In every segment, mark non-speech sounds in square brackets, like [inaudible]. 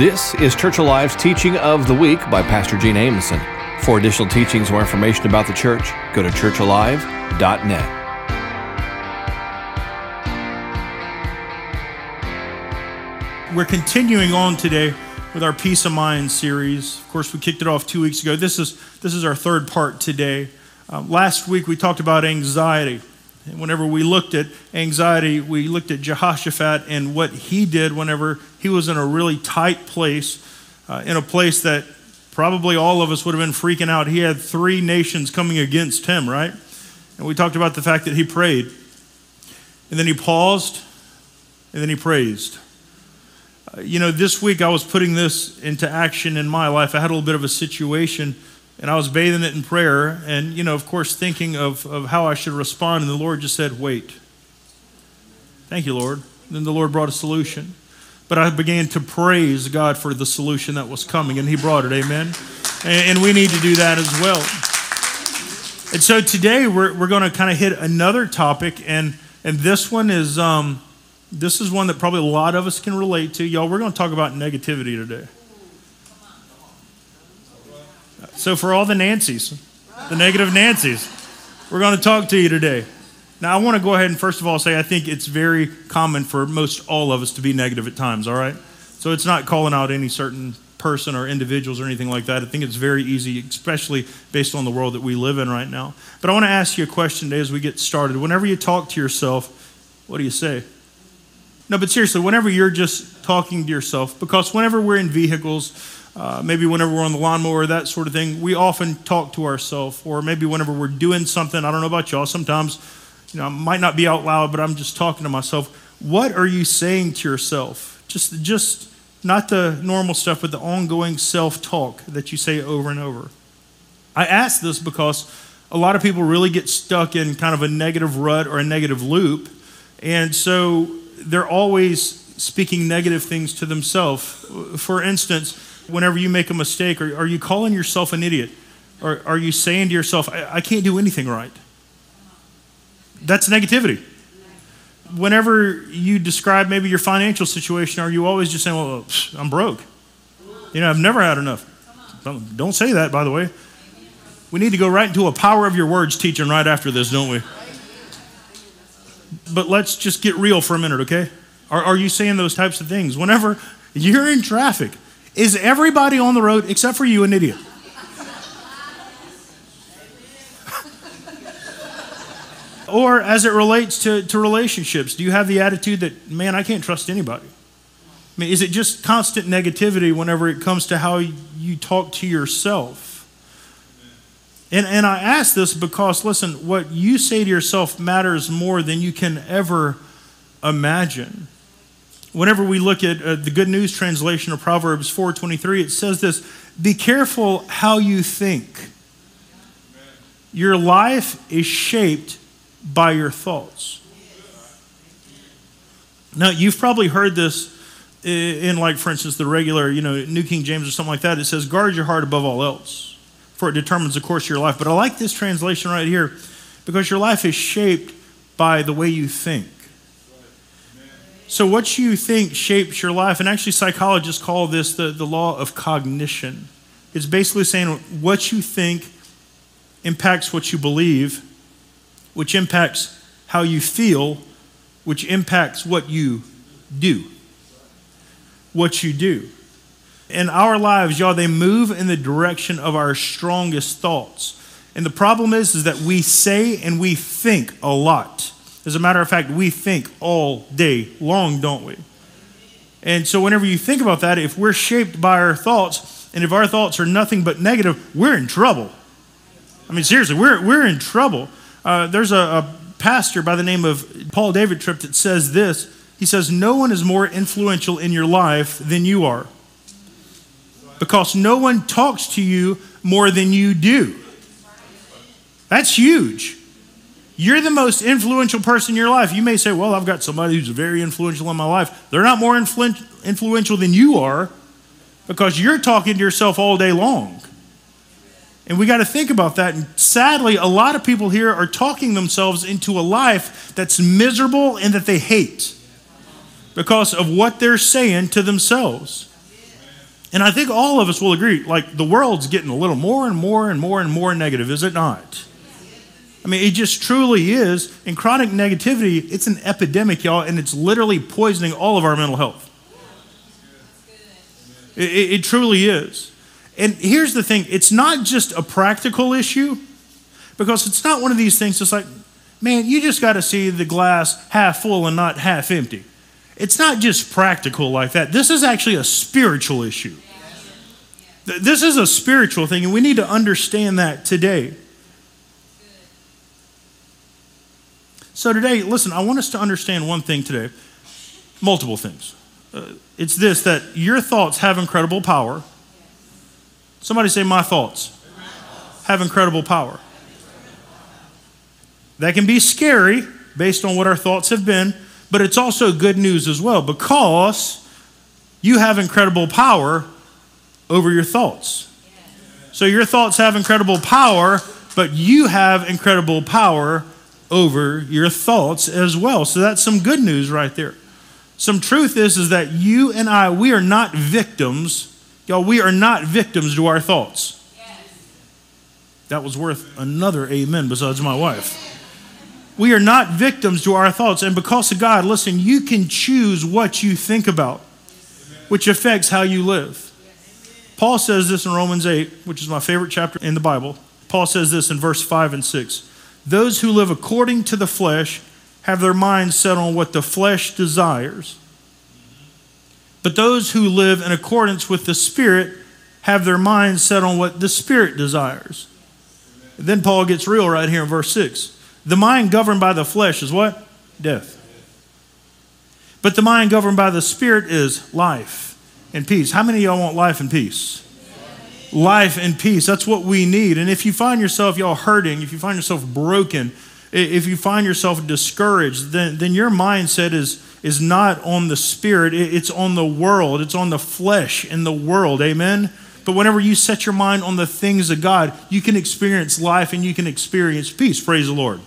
This is Church Alive's Teaching of the Week by Pastor Gene Amundson. For additional teachings or information about the church, go to churchalive.net. We're continuing on today with our Peace of Mind series. Of course, we kicked it off two weeks ago. This is, this is our third part today. Um, last week, we talked about anxiety. Whenever we looked at anxiety, we looked at Jehoshaphat and what he did whenever he was in a really tight place, uh, in a place that probably all of us would have been freaking out. He had three nations coming against him, right? And we talked about the fact that he prayed. And then he paused, and then he praised. Uh, you know, this week I was putting this into action in my life. I had a little bit of a situation and I was bathing it in prayer, and, you know, of course, thinking of, of how I should respond. And the Lord just said, Wait. Thank you, Lord. And then the Lord brought a solution. But I began to praise God for the solution that was coming, and He brought it. Amen. And, and we need to do that as well. And so today we're, we're going to kind of hit another topic, and, and this one is um, this is one that probably a lot of us can relate to. Y'all, we're going to talk about negativity today. So, for all the Nancy's, the negative Nancy's, we're going to talk to you today. Now, I want to go ahead and first of all say I think it's very common for most all of us to be negative at times, all right? So, it's not calling out any certain person or individuals or anything like that. I think it's very easy, especially based on the world that we live in right now. But I want to ask you a question today as we get started. Whenever you talk to yourself, what do you say? No, but seriously, whenever you're just talking to yourself, because whenever we're in vehicles, uh, maybe whenever we're on the lawnmower, that sort of thing, we often talk to ourselves. Or maybe whenever we're doing something, I don't know about y'all, sometimes, you know, I might not be out loud, but I'm just talking to myself. What are you saying to yourself? Just, just not the normal stuff, but the ongoing self talk that you say over and over. I ask this because a lot of people really get stuck in kind of a negative rut or a negative loop. And so they're always speaking negative things to themselves. For instance, whenever you make a mistake, are, are you calling yourself an idiot? Or are you saying to yourself, I, I can't do anything right? That's negativity. Whenever you describe maybe your financial situation, are you always just saying, Well, I'm broke? You know, I've never had enough. Don't, don't say that, by the way. We need to go right into a power of your words teaching right after this, don't we? But let's just get real for a minute, okay? Are, are you saying those types of things? Whenever you're in traffic, is everybody on the road except for you an idiot? or as it relates to, to relationships, do you have the attitude that, man, I can't trust anybody? I mean, is it just constant negativity whenever it comes to how you talk to yourself? And, and I ask this because, listen, what you say to yourself matters more than you can ever imagine whenever we look at uh, the good news translation of proverbs 4.23 it says this be careful how you think. Your life is shaped by your thoughts. Now you've probably heard this in like for instance the regular you know new king james or something like that. It says guard your heart above all else for it determines the course of your life. But i like this translation right here because your life is shaped by the way you think so, what you think shapes your life, and actually, psychologists call this the, the law of cognition. It's basically saying what you think impacts what you believe, which impacts how you feel, which impacts what you do. What you do. In our lives, y'all, they move in the direction of our strongest thoughts. And the problem is, is that we say and we think a lot. As a matter of fact, we think all day long, don't we? And so, whenever you think about that, if we're shaped by our thoughts, and if our thoughts are nothing but negative, we're in trouble. I mean, seriously, we're, we're in trouble. Uh, there's a, a pastor by the name of Paul David Tripp that says this. He says, No one is more influential in your life than you are. Because no one talks to you more than you do. That's huge. You're the most influential person in your life. You may say, Well, I've got somebody who's very influential in my life. They're not more influ- influential than you are because you're talking to yourself all day long. And we got to think about that. And sadly, a lot of people here are talking themselves into a life that's miserable and that they hate because of what they're saying to themselves. And I think all of us will agree, like the world's getting a little more and more and more and more negative, is it not? I mean, it just truly is. And chronic negativity, it's an epidemic, y'all, and it's literally poisoning all of our mental health. It, it, it truly is. And here's the thing it's not just a practical issue, because it's not one of these things that's like, man, you just got to see the glass half full and not half empty. It's not just practical like that. This is actually a spiritual issue. This is a spiritual thing, and we need to understand that today. So, today, listen, I want us to understand one thing today, multiple things. Uh, it's this that your thoughts have incredible power. Somebody say, My thoughts have incredible power. That can be scary based on what our thoughts have been, but it's also good news as well because you have incredible power over your thoughts. So your thoughts have incredible power, but you have incredible power over your thoughts as well. So that's some good news right there. Some truth is is that you and I we are not victims. Y'all, we are not victims to our thoughts. That was worth another amen besides my wife. We are not victims to our thoughts. And because of God, listen, you can choose what you think about, which affects how you live. Paul says this in Romans 8, which is my favorite chapter in the Bible. Paul says this in verse 5 and 6. Those who live according to the flesh have their minds set on what the flesh desires. But those who live in accordance with the Spirit have their minds set on what the Spirit desires. then Paul gets real right here in verse 6. The mind governed by the flesh is what? Death. But the mind governed by the Spirit is life and peace. How many of y'all want life and peace? Life and peace. That's what we need. And if you find yourself, y'all, hurting, if you find yourself broken, if you find yourself discouraged, then, then your mindset is, is not on the spirit, it's on the world, it's on the flesh in the world. Amen? But whenever you set your mind on the things of God, you can experience life and you can experience peace. Praise the Lord.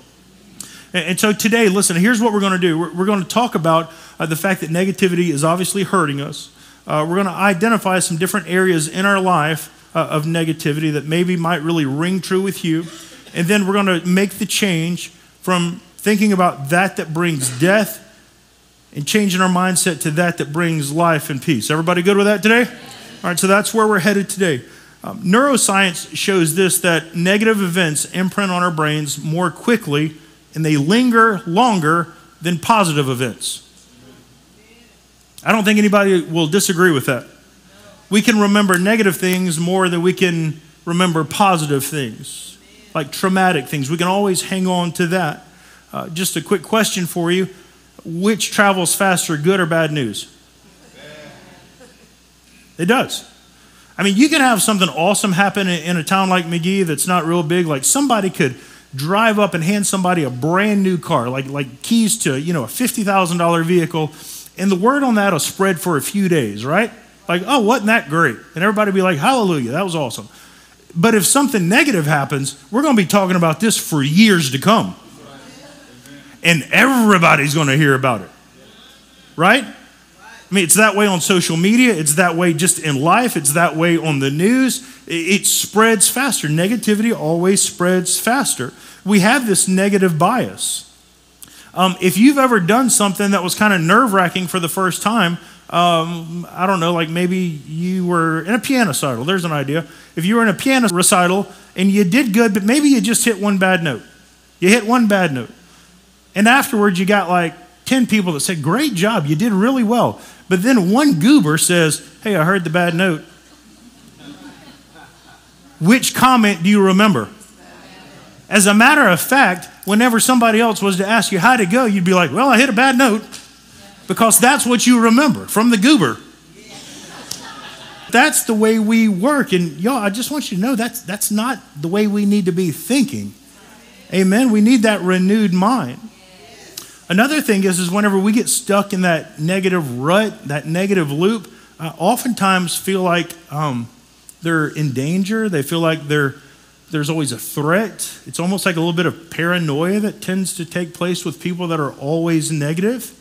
And so today, listen, here's what we're going to do. We're, going to talk about uh, the fact that negativity is obviously hurting us. Uh, we're going to identify some different areas in our life uh, of negativity that maybe might really ring true with you. And then we're going to make the change from thinking about that that brings death and changing our mindset to that that brings life and peace. Everybody good with that today? All right, so that's where we're headed today. Um, neuroscience shows this that negative events imprint on our brains more quickly and they linger longer than positive events. I don't think anybody will disagree with that. We can remember negative things more than we can remember positive things, like traumatic things. We can always hang on to that. Uh, just a quick question for you which travels faster, good or bad news? It does. I mean, you can have something awesome happen in a town like McGee that's not real big. Like somebody could drive up and hand somebody a brand new car, like, like keys to, you know, a $50,000 vehicle. And the word on that will spread for a few days, right? Like, oh, wasn't that great? And everybody be like, hallelujah, that was awesome. But if something negative happens, we're going to be talking about this for years to come. And everybody's going to hear about it. Right? I mean, it's that way on social media, it's that way just in life, it's that way on the news. It spreads faster. Negativity always spreads faster. We have this negative bias. Um, if you've ever done something that was kind of nerve wracking for the first time, um, I don't know, like maybe you were in a piano recital. There's an idea. If you were in a piano recital and you did good, but maybe you just hit one bad note. You hit one bad note. And afterwards, you got like 10 people that said, Great job, you did really well. But then one goober says, Hey, I heard the bad note. Which comment do you remember? As a matter of fact, whenever somebody else was to ask you how to go, you'd be like, Well, I hit a bad note. Because that's what you remember from the goober. That's the way we work. And y'all, I just want you to know that's, that's not the way we need to be thinking. Amen. We need that renewed mind. Another thing is, is whenever we get stuck in that negative rut, that negative loop, uh, oftentimes feel like um, they're in danger. They feel like there's always a threat. It's almost like a little bit of paranoia that tends to take place with people that are always negative.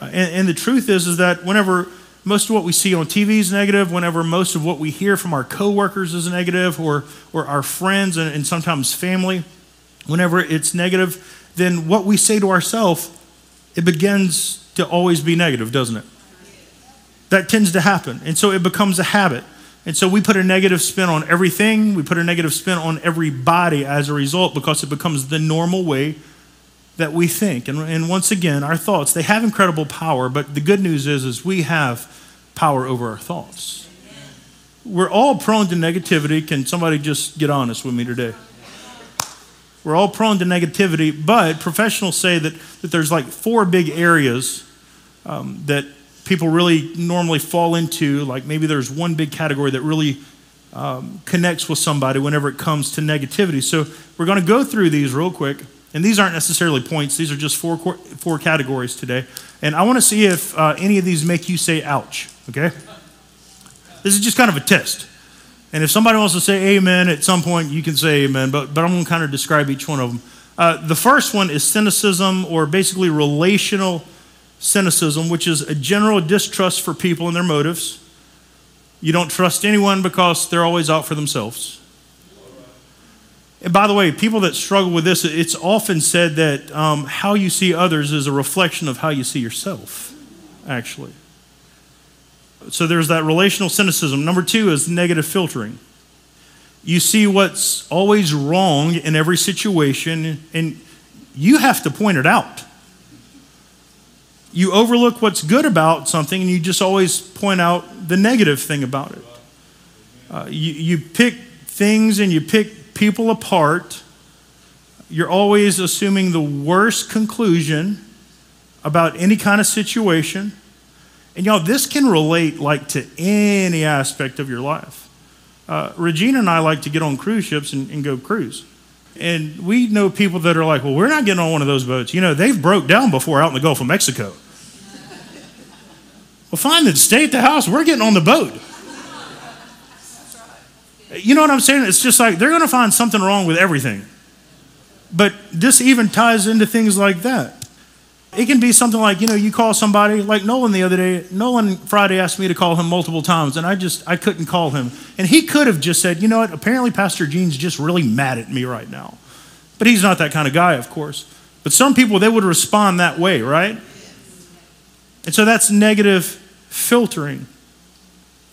Uh, and, and, the truth is, is that whenever most of what we see on TV is negative, whenever most of what we hear from our coworkers is negative, or, or our friends and, and sometimes family, whenever it's negative, then what we say to ourselves, it begins to always be negative, doesn't it? That tends to happen. And so it becomes a habit. And so we put a negative spin on everything. We put a negative spin on everybody as a result because it becomes the normal way that we think. And, and once again, our thoughts, they have incredible power, but the good news is, is we have power over our thoughts. We're all prone to negativity. Can somebody just get honest with me today? We're all prone to negativity, but professionals say that, that there's like four big areas um, that people really normally fall into. Like maybe there's one big category that really um, connects with somebody whenever it comes to negativity. So we're going to go through these real quick. And these aren't necessarily points, these are just four, four categories today. And I want to see if uh, any of these make you say ouch, okay? This is just kind of a test. And if somebody wants to say amen at some point, you can say amen, but, but I'm going to kind of describe each one of them. Uh, the first one is cynicism, or basically relational cynicism, which is a general distrust for people and their motives. You don't trust anyone because they're always out for themselves. And by the way, people that struggle with this, it's often said that um, how you see others is a reflection of how you see yourself, actually. So there's that relational cynicism. Number two is negative filtering. You see what's always wrong in every situation, and you have to point it out. You overlook what's good about something, and you just always point out the negative thing about it. Uh, you, you pick things and you pick people apart. You're always assuming the worst conclusion about any kind of situation. And y'all, this can relate like to any aspect of your life. Uh, Regina and I like to get on cruise ships and, and go cruise. And we know people that are like, well, we're not getting on one of those boats. You know, they've broke down before out in the Gulf of Mexico. well, fine, then stay at the house. We're getting on the boat. You know what I'm saying? It's just like they're going to find something wrong with everything. But this even ties into things like that. It can be something like, you know, you call somebody, like Nolan the other day. Nolan Friday asked me to call him multiple times, and I just, I couldn't call him. And he could have just said, you know what, apparently Pastor Gene's just really mad at me right now. But he's not that kind of guy, of course. But some people, they would respond that way, right? And so that's negative filtering.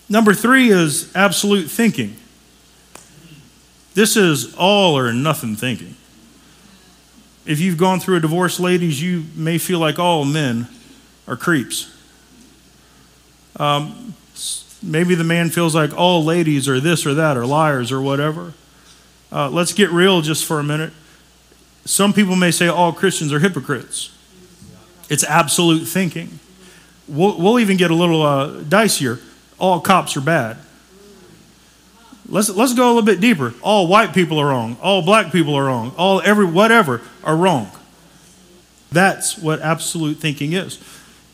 Number three is absolute thinking. This is all or nothing thinking. If you've gone through a divorce, ladies, you may feel like all men are creeps. Um, maybe the man feels like all ladies are this or that or liars or whatever. Uh, let's get real just for a minute. Some people may say all Christians are hypocrites. It's absolute thinking. We'll, we'll even get a little uh, dicier. All cops are bad. Let's, let's go a little bit deeper. All white people are wrong. All black people are wrong. All every whatever are wrong. That's what absolute thinking is.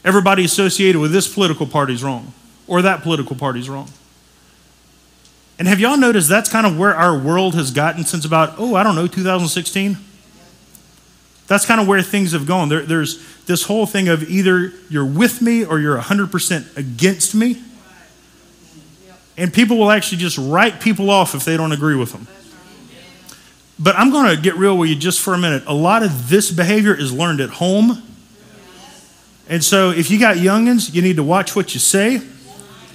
Everybody associated with this political party is wrong, or that political party is wrong. And have y'all noticed that's kind of where our world has gotten since about, oh, I don't know, 2016? That's kind of where things have gone. There, there's this whole thing of either you're with me or you're 100% against me. And people will actually just write people off if they don't agree with them. But I'm going to get real with you just for a minute. A lot of this behavior is learned at home. And so if you got youngins, you need to watch what you say.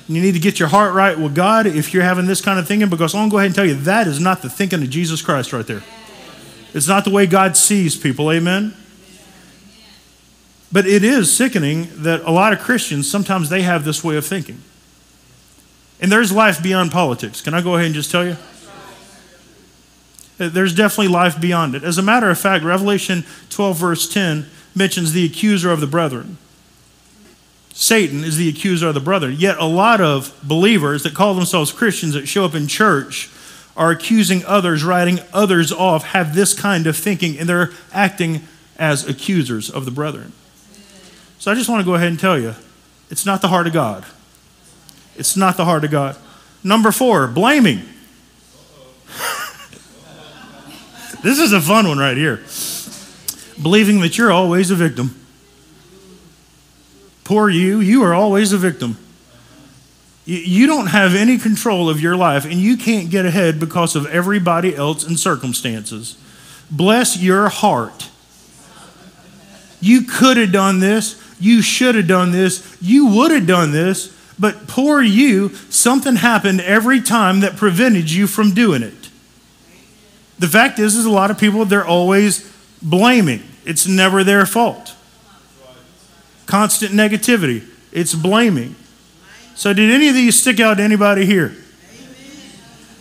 You need to get your heart right with God if you're having this kind of thinking, because I'm going to go ahead and tell you that is not the thinking of Jesus Christ right there. It's not the way God sees people. Amen? But it is sickening that a lot of Christians, sometimes they have this way of thinking. And there's life beyond politics. Can I go ahead and just tell you? Uh, there's definitely life beyond it. As a matter of fact, Revelation 12, verse 10 mentions the accuser of the brethren. Satan is the accuser of the brethren. Yet a lot of believers that call themselves Christians that show up in church are accusing others, writing others off, have this kind of thinking, and they're acting as accusers of the brethren. So I just want to go ahead and tell you it's not the heart of God. It's not the heart of God. Number four, blaming. [laughs] this is a fun one right here. Believing that you're always a victim. Poor you, you are always a victim. You don't have any control of your life, and you can't get ahead because of everybody else and circumstances. Bless your heart. You could have done this. You should have done this. You would have done this. But poor you, something happened every time that prevented you from doing it. The fact is, is a lot of people, they're always blaming. It's never their fault. Constant negativity. It's blaming. So, did any of these stick out to anybody here?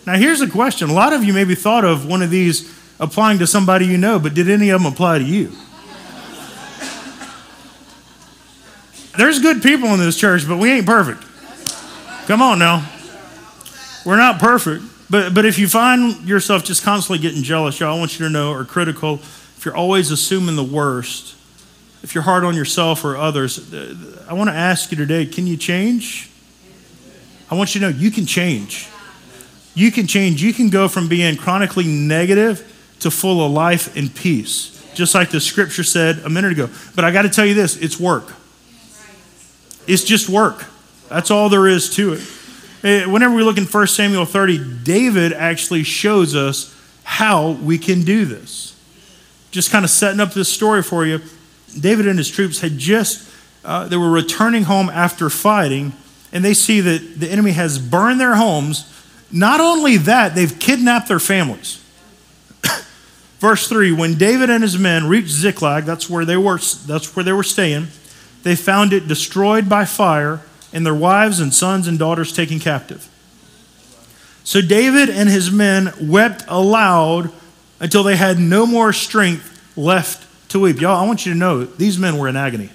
Now, here's a question. A lot of you maybe thought of one of these applying to somebody you know, but did any of them apply to you? There's good people in this church, but we ain't perfect. Come on now. We're not perfect. But, but if you find yourself just constantly getting jealous, y'all, I want you to know, or critical, if you're always assuming the worst, if you're hard on yourself or others, uh, I want to ask you today can you change? I want you to know you can change. You can change. You can go from being chronically negative to full of life and peace, just like the scripture said a minute ago. But I got to tell you this it's work. It's just work. That's all there is to it. Eh, whenever we look in 1 Samuel 30, David actually shows us how we can do this. Just kind of setting up this story for you. David and his troops had just, uh, they were returning home after fighting, and they see that the enemy has burned their homes. Not only that, they've kidnapped their families. [coughs] Verse 3 When David and his men reached Ziklag, that's where they were, that's where they were staying, they found it destroyed by fire and their wives and sons and daughters taken captive. So David and his men wept aloud until they had no more strength left to weep. Y'all, I want you to know these men were in agony.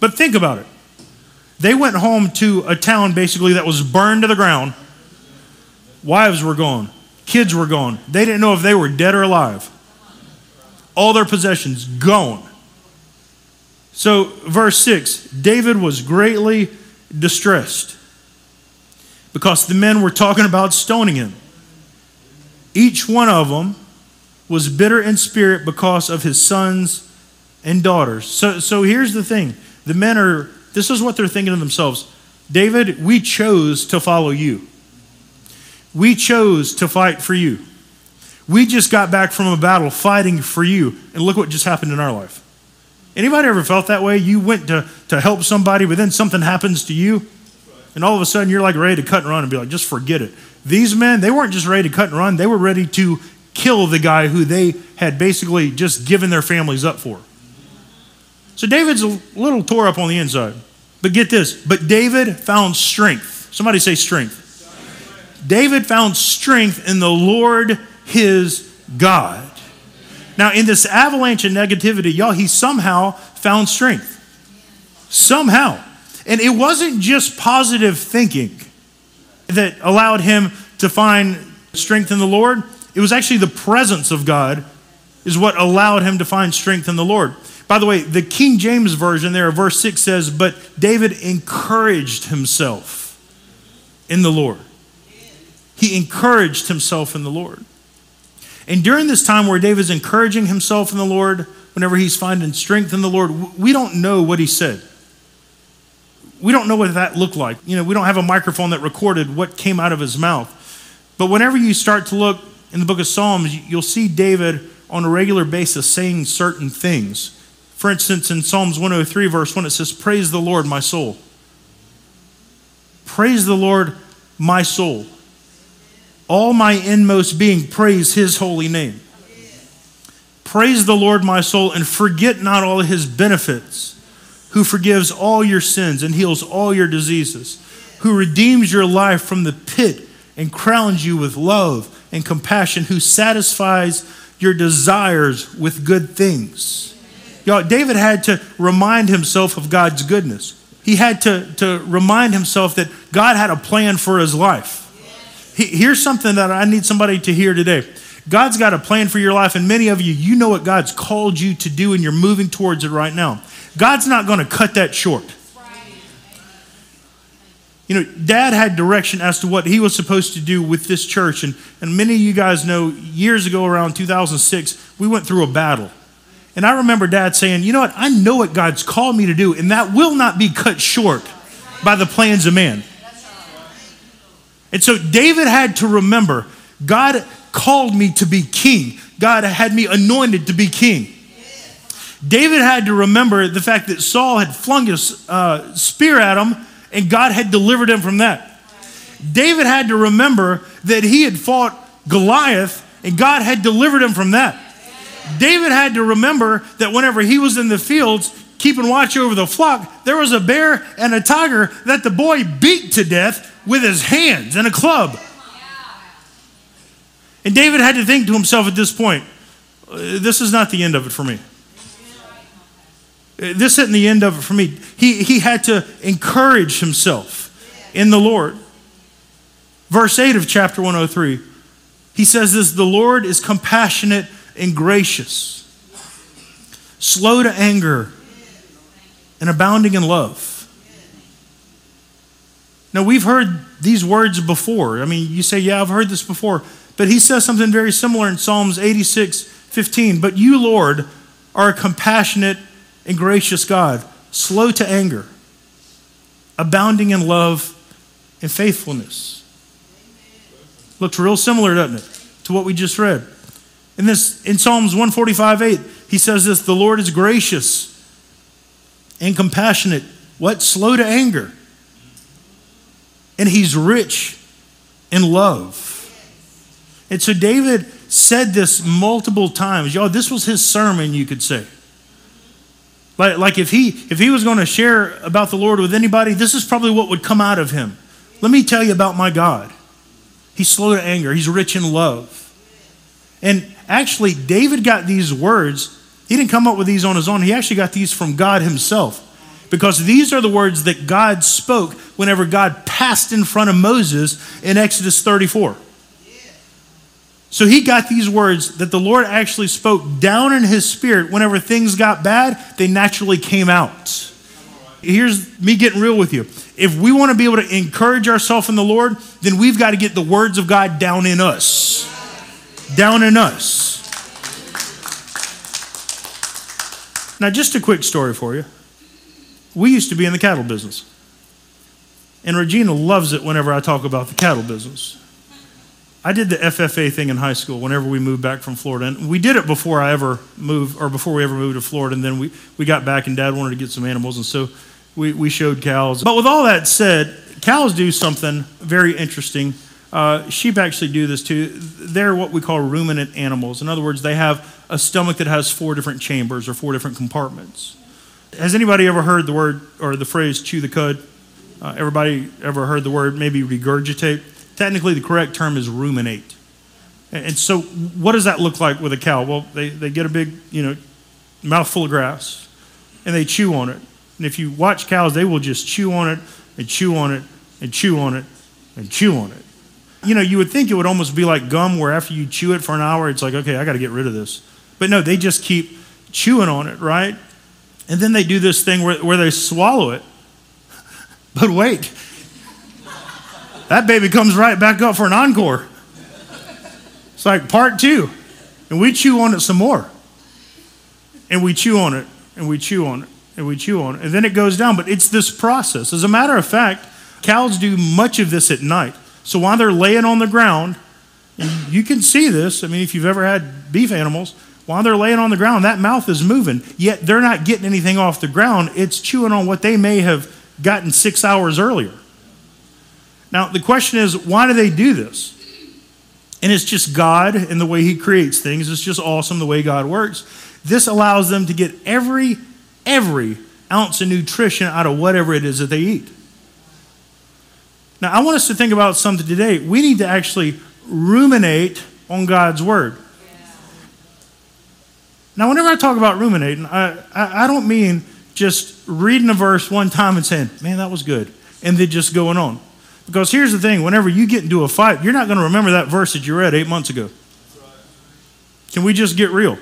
But think about it. They went home to a town basically that was burned to the ground. Wives were gone, kids were gone. They didn't know if they were dead or alive. All their possessions gone. So, verse 6 David was greatly distressed because the men were talking about stoning him. Each one of them was bitter in spirit because of his sons and daughters. So, so here's the thing the men are, this is what they're thinking to themselves David, we chose to follow you. We chose to fight for you. We just got back from a battle fighting for you, and look what just happened in our life. Anybody ever felt that way? You went to, to help somebody, but then something happens to you, and all of a sudden you're like ready to cut and run and be like, just forget it. These men, they weren't just ready to cut and run, they were ready to kill the guy who they had basically just given their families up for. So David's a little tore up on the inside. But get this, but David found strength. Somebody say strength. David found strength in the Lord his God. Now, in this avalanche of negativity, y'all, he somehow found strength. Somehow. And it wasn't just positive thinking that allowed him to find strength in the Lord, it was actually the presence of God is what allowed him to find strength in the Lord. By the way, the King James Version there, verse 6 says, But David encouraged himself in the Lord. He encouraged himself in the Lord. And during this time where David's encouraging himself in the Lord, whenever he's finding strength in the Lord, we don't know what he said. We don't know what that looked like. You know, we don't have a microphone that recorded what came out of his mouth. But whenever you start to look in the book of Psalms, you'll see David on a regular basis saying certain things. For instance, in Psalms 103, verse 1, it says, Praise the Lord, my soul. Praise the Lord, my soul all my inmost being praise his holy name. Praise the Lord, my soul, and forget not all his benefits, who forgives all your sins and heals all your diseases, who redeems your life from the pit and crowns you with love and compassion, who satisfies your desires with good things. Y'all, David had to remind himself of God's goodness. He had to, to remind himself that God had a plan for his life. Here's something that I need somebody to hear today. God's got a plan for your life, and many of you, you know what God's called you to do, and you're moving towards it right now. God's not going to cut that short. You know, dad had direction as to what he was supposed to do with this church. And, and many of you guys know years ago, around 2006, we went through a battle. And I remember dad saying, You know what? I know what God's called me to do, and that will not be cut short by the plans of man. And so David had to remember God called me to be king, God had me anointed to be king. David had to remember the fact that Saul had flung his uh, spear at him and God had delivered him from that. David had to remember that he had fought Goliath and God had delivered him from that. David had to remember that whenever he was in the fields keeping watch over the flock, there was a bear and a tiger that the boy beat to death with his hands and a club. And David had to think to himself at this point, uh, this is not the end of it for me. Uh, this isn't the end of it for me. He, he had to encourage himself in the Lord. Verse 8 of chapter 103, he says this The Lord is compassionate and gracious, slow to anger, and abounding in love. Now, we've heard these words before. I mean, you say, Yeah, I've heard this before. But he says something very similar in Psalms 86 15. But you, Lord, are a compassionate and gracious God, slow to anger, abounding in love and faithfulness. Looks real similar, doesn't it, to what we just read. In this in Psalms 145 8, he says this the Lord is gracious and compassionate. What? Slow to anger. And he's rich in love. And so David said this multiple times. Y'all, this was his sermon, you could say. Like, like if he if he was going to share about the Lord with anybody, this is probably what would come out of him. Let me tell you about my God. He's slow to anger, he's rich in love. And actually, David got these words. He didn't come up with these on his own. He actually got these from God himself. Because these are the words that God spoke whenever God passed in front of Moses in Exodus 34. So he got these words that the Lord actually spoke down in his spirit. Whenever things got bad, they naturally came out. Here's me getting real with you. If we want to be able to encourage ourselves in the Lord, then we've got to get the words of God down in us. Down in us. Now, just a quick story for you. We used to be in the cattle business. And Regina loves it whenever I talk about the cattle business. I did the FFA thing in high school whenever we moved back from Florida. And we did it before I ever moved, or before we ever moved to Florida. And then we, we got back, and dad wanted to get some animals. And so we, we showed cows. But with all that said, cows do something very interesting. Uh, sheep actually do this too. They're what we call ruminant animals. In other words, they have a stomach that has four different chambers or four different compartments. Has anybody ever heard the word or the phrase chew the cud? Uh, everybody ever heard the word maybe regurgitate? Technically, the correct term is ruminate. And so, what does that look like with a cow? Well, they, they get a big, you know, mouthful of grass and they chew on it. And if you watch cows, they will just chew on it and chew on it and chew on it and chew on it. You know, you would think it would almost be like gum where after you chew it for an hour, it's like, okay, I got to get rid of this. But no, they just keep chewing on it, right? And then they do this thing where, where they swallow it. But wait, that baby comes right back up for an encore. It's like part two. And we chew on it some more. And we chew on it, and we chew on it, and we chew on it. And then it goes down. But it's this process. As a matter of fact, cows do much of this at night. So while they're laying on the ground, and you can see this, I mean, if you've ever had beef animals, while they're laying on the ground, that mouth is moving, yet they're not getting anything off the ground. It's chewing on what they may have gotten six hours earlier. Now, the question is, why do they do this? And it's just God and the way He creates things. It's just awesome the way God works. This allows them to get every, every ounce of nutrition out of whatever it is that they eat. Now, I want us to think about something today. We need to actually ruminate on God's Word. Now, whenever I talk about ruminating, I, I, I, don't mean just reading a verse one time and saying, man, that was good, and then just going on. Because here's the thing whenever you get into a fight, you're not going to remember that verse that you read eight months ago. Can we just get real?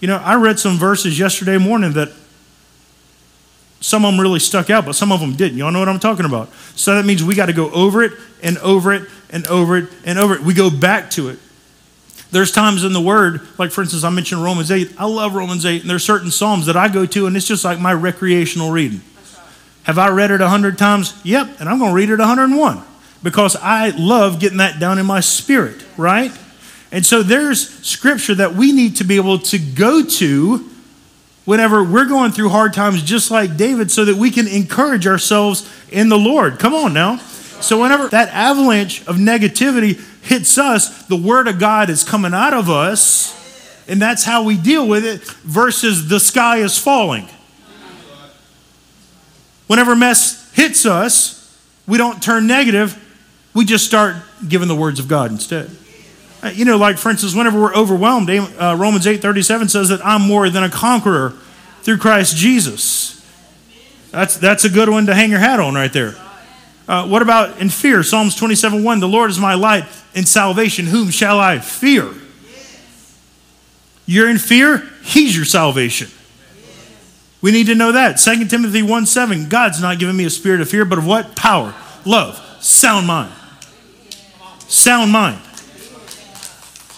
You know, I read some verses yesterday morning that some of them really stuck out, but some of them didn't. Y'all know what I'm talking about. So that means we got to go over it and over it and over it and over it. We go back to it. There's times in the Word, like for instance, I mentioned Romans 8. I love Romans 8, and there's certain Psalms that I go to, and it's just like my recreational reading. Have I read it a hundred times? Yep, and I'm going to read it 101 because I love getting that down in my spirit, right? And so there's scripture that we need to be able to go to whenever we're going through hard times, just like David, so that we can encourage ourselves in the Lord. Come on now. So, whenever that avalanche of negativity hits us, the Word of God is coming out of us, and that's how we deal with it, versus the sky is falling. Whenever mess hits us, we don't turn negative, we just start giving the words of God instead. Uh, you know, like for instance, whenever we're overwhelmed, uh, Romans 8:37 says that I'm more than a conqueror through Christ Jesus. That's, that's a good one to hang your hat on right there. Uh, what about in fear? Psalms 27 1 The Lord is my light and salvation. Whom shall I fear? You're in fear, He's your salvation. We need to know that. 2 Timothy 1 7 God's not giving me a spirit of fear, but of what? Power, love, sound mind. Sound mind.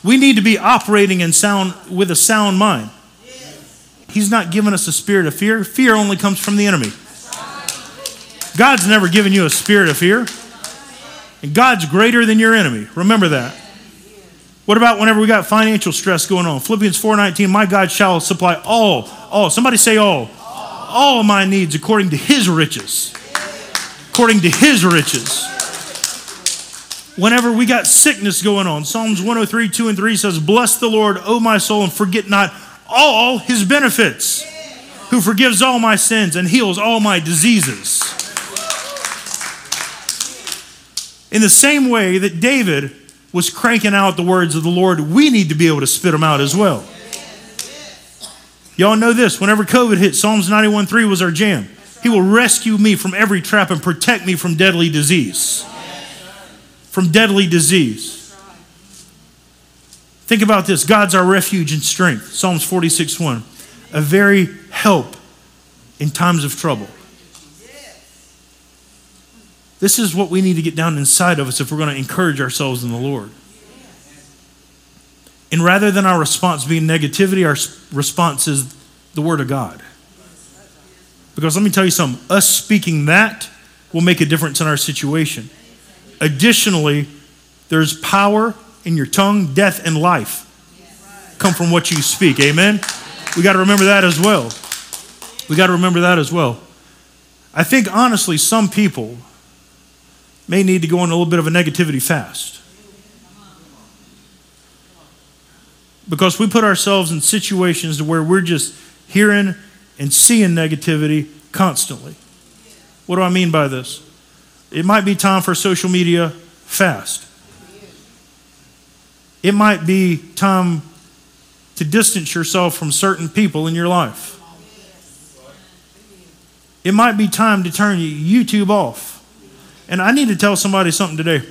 We need to be operating in sound with a sound mind. He's not giving us a spirit of fear. Fear only comes from the enemy. God's never given you a spirit of fear. And God's greater than your enemy. Remember that. What about whenever we got financial stress going on? Philippians 4:19, my God shall supply all, all, somebody say all, all my needs according to his riches. According to his riches. Whenever we got sickness going on, Psalms 103, 2 and 3 says, Bless the Lord, O my soul, and forget not all his benefits, who forgives all my sins and heals all my diseases. In the same way that David was cranking out the words of the Lord, we need to be able to spit them out as well. Y'all know this. Whenever COVID hit, Psalms 91.3 was our jam. He will rescue me from every trap and protect me from deadly disease. From deadly disease. Think about this God's our refuge and strength. Psalms 46 1. A very help in times of trouble. This is what we need to get down inside of us if we're going to encourage ourselves in the Lord. And rather than our response being negativity, our response is the Word of God. Because let me tell you something us speaking that will make a difference in our situation. Additionally, there's power in your tongue, death and life come from what you speak. Amen? We got to remember that as well. We got to remember that as well. I think honestly, some people may need to go on a little bit of a negativity fast. Because we put ourselves in situations where we're just hearing and seeing negativity constantly. What do I mean by this? It might be time for social media fast. It might be time to distance yourself from certain people in your life. It might be time to turn YouTube off. And I need to tell somebody something today.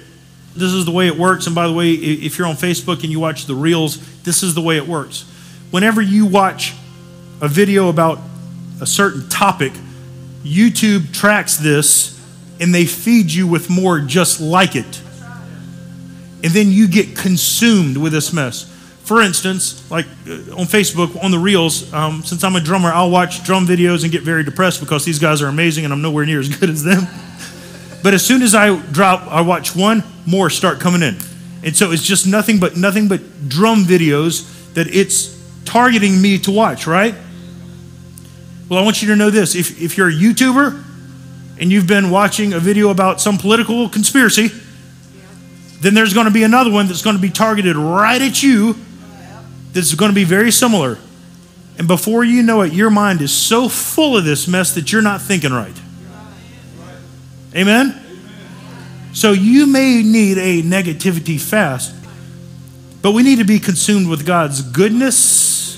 This is the way it works. And by the way, if you're on Facebook and you watch the reels, this is the way it works. Whenever you watch a video about a certain topic, YouTube tracks this and they feed you with more just like it. And then you get consumed with this mess. For instance, like uh, on Facebook, on the reels, um, since I'm a drummer, I'll watch drum videos and get very depressed because these guys are amazing and I'm nowhere near as good as them. [laughs] But as soon as I drop, I watch one, more start coming in. And so it's just nothing but nothing but drum videos that it's targeting me to watch, right? Well, I want you to know this. If, if you're a YouTuber and you've been watching a video about some political conspiracy, then there's going to be another one that's going to be targeted right at you that's going to be very similar. And before you know it, your mind is so full of this mess that you're not thinking right. Amen? So you may need a negativity fast, but we need to be consumed with God's goodness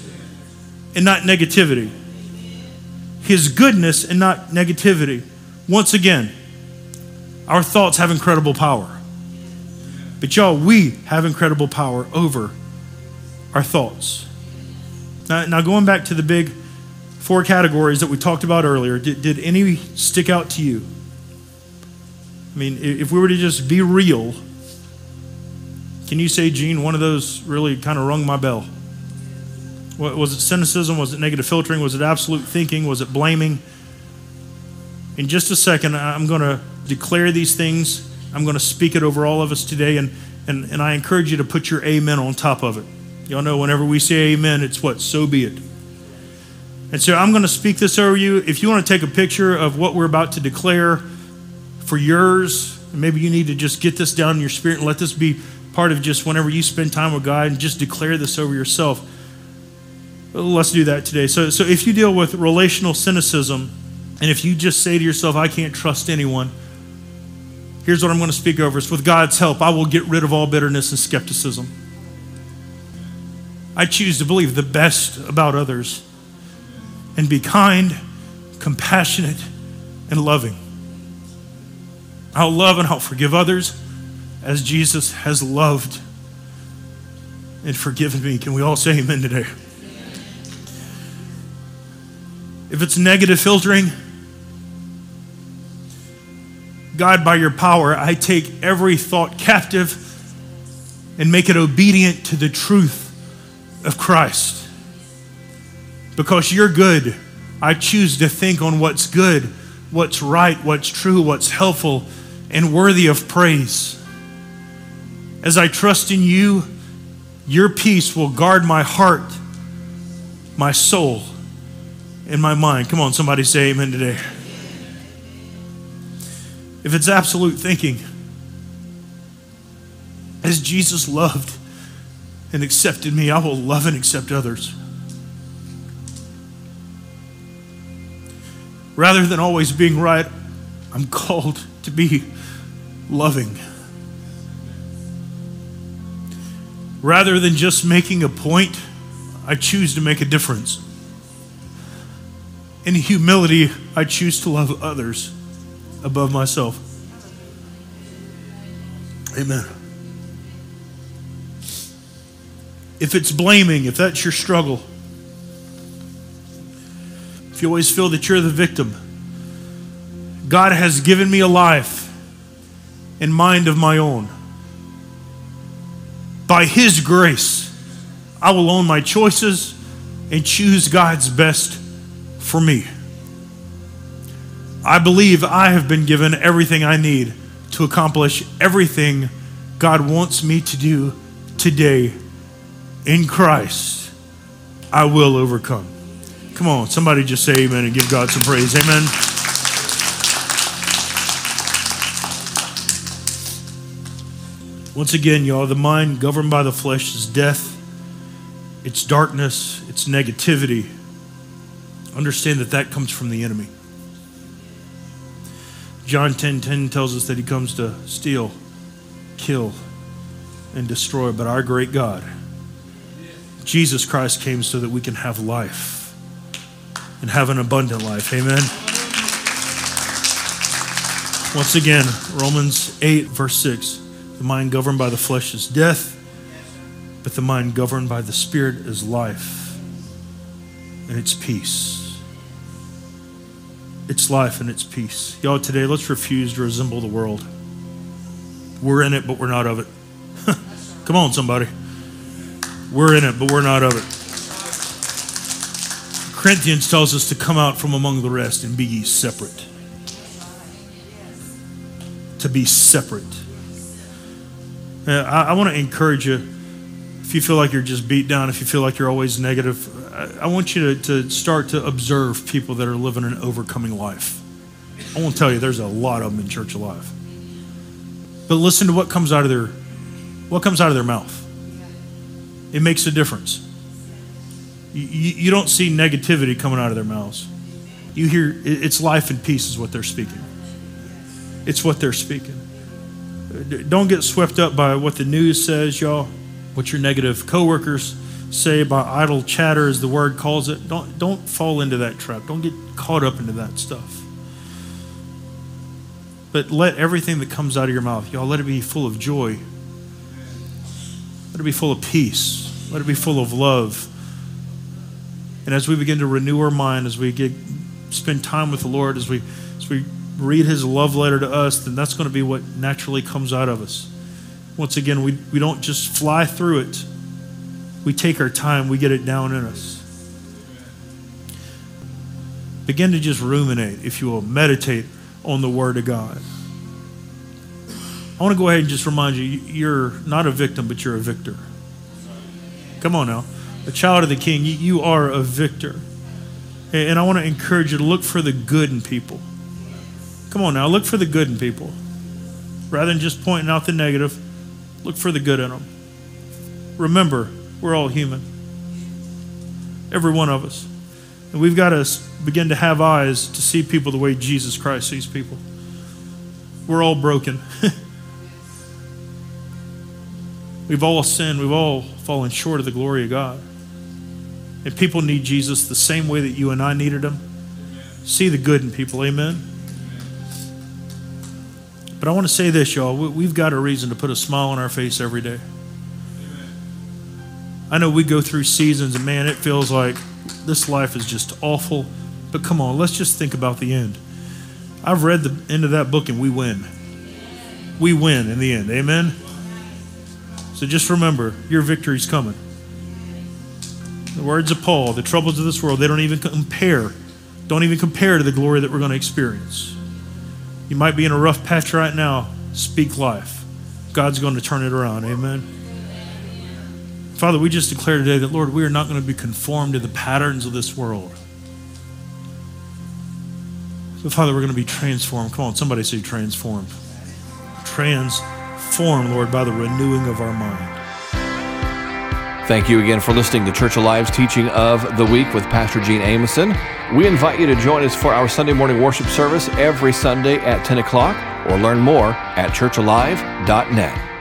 and not negativity. His goodness and not negativity. Once again, our thoughts have incredible power. But y'all, we have incredible power over our thoughts. Now, now going back to the big four categories that we talked about earlier, did, did any stick out to you? I mean, if we were to just be real, can you say, Gene, one of those really kind of rung my bell? Was it cynicism? Was it negative filtering? Was it absolute thinking? Was it blaming? In just a second, I'm going to declare these things I'm going to speak it over all of us today, and, and, and I encourage you to put your amen on top of it. Y'all know whenever we say amen, it's what? So be it. And so I'm going to speak this over you. If you want to take a picture of what we're about to declare for yours, maybe you need to just get this down in your spirit and let this be part of just whenever you spend time with God and just declare this over yourself. Let's do that today. So, so if you deal with relational cynicism, and if you just say to yourself, I can't trust anyone, here's what I'm going to speak over. It's with God's help, I will get rid of all bitterness and skepticism. I choose to believe the best about others and be kind, compassionate, and loving. I'll love and I'll forgive others as Jesus has loved and forgiven me. Can we all say amen today? If it's negative filtering, God, by your power, I take every thought captive and make it obedient to the truth of Christ. Because you're good, I choose to think on what's good, what's right, what's true, what's helpful, and worthy of praise. As I trust in you, your peace will guard my heart, my soul, in my mind. Come on, somebody say amen today. If it's absolute thinking, as Jesus loved and accepted me, I will love and accept others. Rather than always being right, I'm called to be loving. Rather than just making a point, I choose to make a difference. In humility, I choose to love others above myself. Amen. If it's blaming, if that's your struggle, if you always feel that you're the victim, God has given me a life and mind of my own. By His grace, I will own my choices and choose God's best for me. I believe I have been given everything I need to accomplish everything God wants me to do today in Christ. I will overcome. Come on, somebody just say amen and give God some praise. Amen. Once again, y'all, the mind governed by the flesh is death, it's darkness, it's negativity, Understand that that comes from the enemy. John 10:10 10, 10 tells us that he comes to steal, kill, and destroy, but our great God, Jesus Christ came so that we can have life and have an abundant life. Amen. Once again, Romans 8, verse 6 the mind governed by the flesh is death, but the mind governed by the Spirit is life and it's peace. It's life and it's peace. Y'all, today, let's refuse to resemble the world. We're in it, but we're not of it. [laughs] Come on, somebody. We're in it, but we're not of it. Corinthians tells us to come out from among the rest and be ye separate. To be separate. Uh, I, I want to encourage you if you feel like you're just beat down, if you feel like you're always negative, I, I want you to, to start to observe people that are living an overcoming life. I won't tell you there's a lot of them in church alive. But listen to what comes out of their what comes out of their mouth. It makes a difference. You, you, you don't see negativity coming out of their mouths. You hear it's life and peace is what they're speaking. It's what they're speaking. Don't get swept up by what the news says, y'all what your negative coworkers say about idle chatter, as the word calls it. Don't, don't fall into that trap. Don't get caught up into that stuff. But let everything that comes out of your mouth, y'all, let it be full of joy. Let it be full of peace. Let it be full of love. And as we begin to renew our mind, as we get spend time with the Lord, as we as we read His love letter to us, then that's going to be what naturally comes out of us. Once again, we, we don't just fly through it, we take our time, we get it down in us. Begin to just ruminate, if you will, meditate on the Word of God. I want to go ahead and just remind you you're not a victim, but you're a victor. Come on now. A child of the king, you are a victor. And I want to encourage you to look for the good in people. Come on now, look for the good in people. Rather than just pointing out the negative, look for the good in them. Remember, we're all human. Every one of us. And we've got to begin to have eyes to see people the way Jesus Christ sees people. We're all broken. [laughs] we've all sinned. We've all fallen short of the glory of God. And people need Jesus the same way that you and I needed him. See the good in people. Amen. But I want to say this, y'all. We've got a reason to put a smile on our face every day. I know we go through seasons, and man, it feels like this life is just awful. But come on, let's just think about the end. I've read the end of that book, and we win. We win in the end. Amen. So just remember, your victory's coming. The words of Paul, the troubles of this world, they don't even compare. Don't even compare to the glory that we're going to experience. You might be in a rough patch right now. Speak life. God's going to turn it around. Amen. Father, we just declare today that, Lord, we are not going to be conformed to the patterns of this world. But, Father, we're going to be transformed. Come on, somebody say transformed. Transformed, Lord, by the renewing of our mind. Thank you again for listening to Church Alive's teaching of the week with Pastor Gene Ameson. We invite you to join us for our Sunday morning worship service every Sunday at 10 o'clock or learn more at churchalive.net.